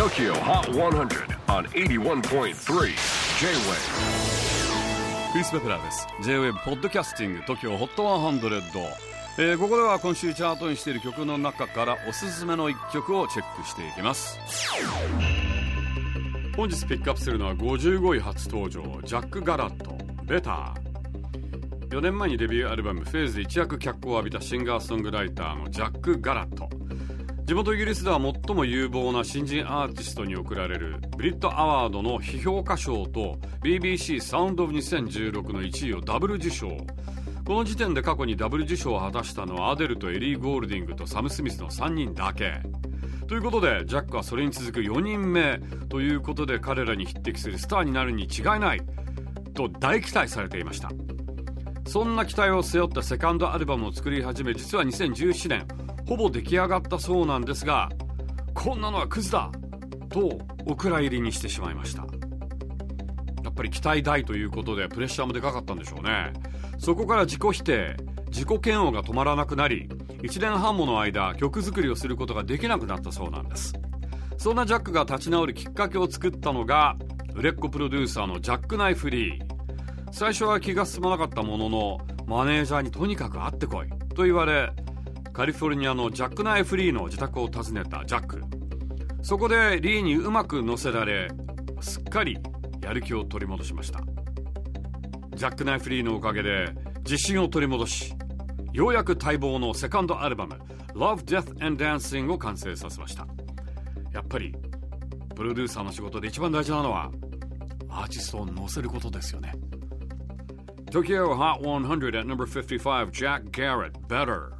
TOKYO HOT 100 on 81.3 J-WAVE クリス・ベプラーです。J-WAVE ポッドキャスティング TOKYO HOT 100、えー、ここでは今週チャートにしている曲の中からおすすめの一曲をチェックしていきます。本日ピックアップするのは55位初登場ジャック・ガラットベター4年前にデビューアルバム「フェーズで一躍脚光を浴びたシンガーソングライターのジャック・ガラット。地元イギリスでは最も有望な新人アーティストに贈られるブリットアワードの批評家賞と BBC サウンドオブ2016の1位をダブル受賞。この時点で過去にダブル受賞を果たしたのはアデルとエリー・ゴールディングとサム・スミスの3人だけ。ということでジャックはそれに続く4人目ということで彼らに匹敵するスターになるに違いない。と大期待されていました。そんな期待を背負ったセカンドアルバムを作り始め実は2017年。ほぼ出来上がったそうなんですがこんなのはクズだとお蔵入りにしてしまいました。やっぱり期待大ということでプレッシャーもでかかったんでしょうね。そこから自己否定自己嫌悪が止まらなくなり1年半もの間曲作りをすることができなくなったそうなんです。そんなジャックが立ち直るきっかけを作ったのが売れっ子プロデューサーのジャック・ナイフリー。最初は気が進まなかったもののマネージャーにとにかく会ってこいと言われカリフォルニアのジャック・ナイフリーの自宅を訪ねたジャック。そこでリーにうまく乗せられすっかりやる気を取り戻しました。ジャック・ナイフリーのおかげで自信を取り戻しようやく待望のセカンドアルバム「Love, Death and Dancing」を完成させました。やっぱりプロデューサーの仕事で一番大事なのはアーティストを乗せることですよね。Tokyo Hot 100 at number 55 Jack Garrett Better.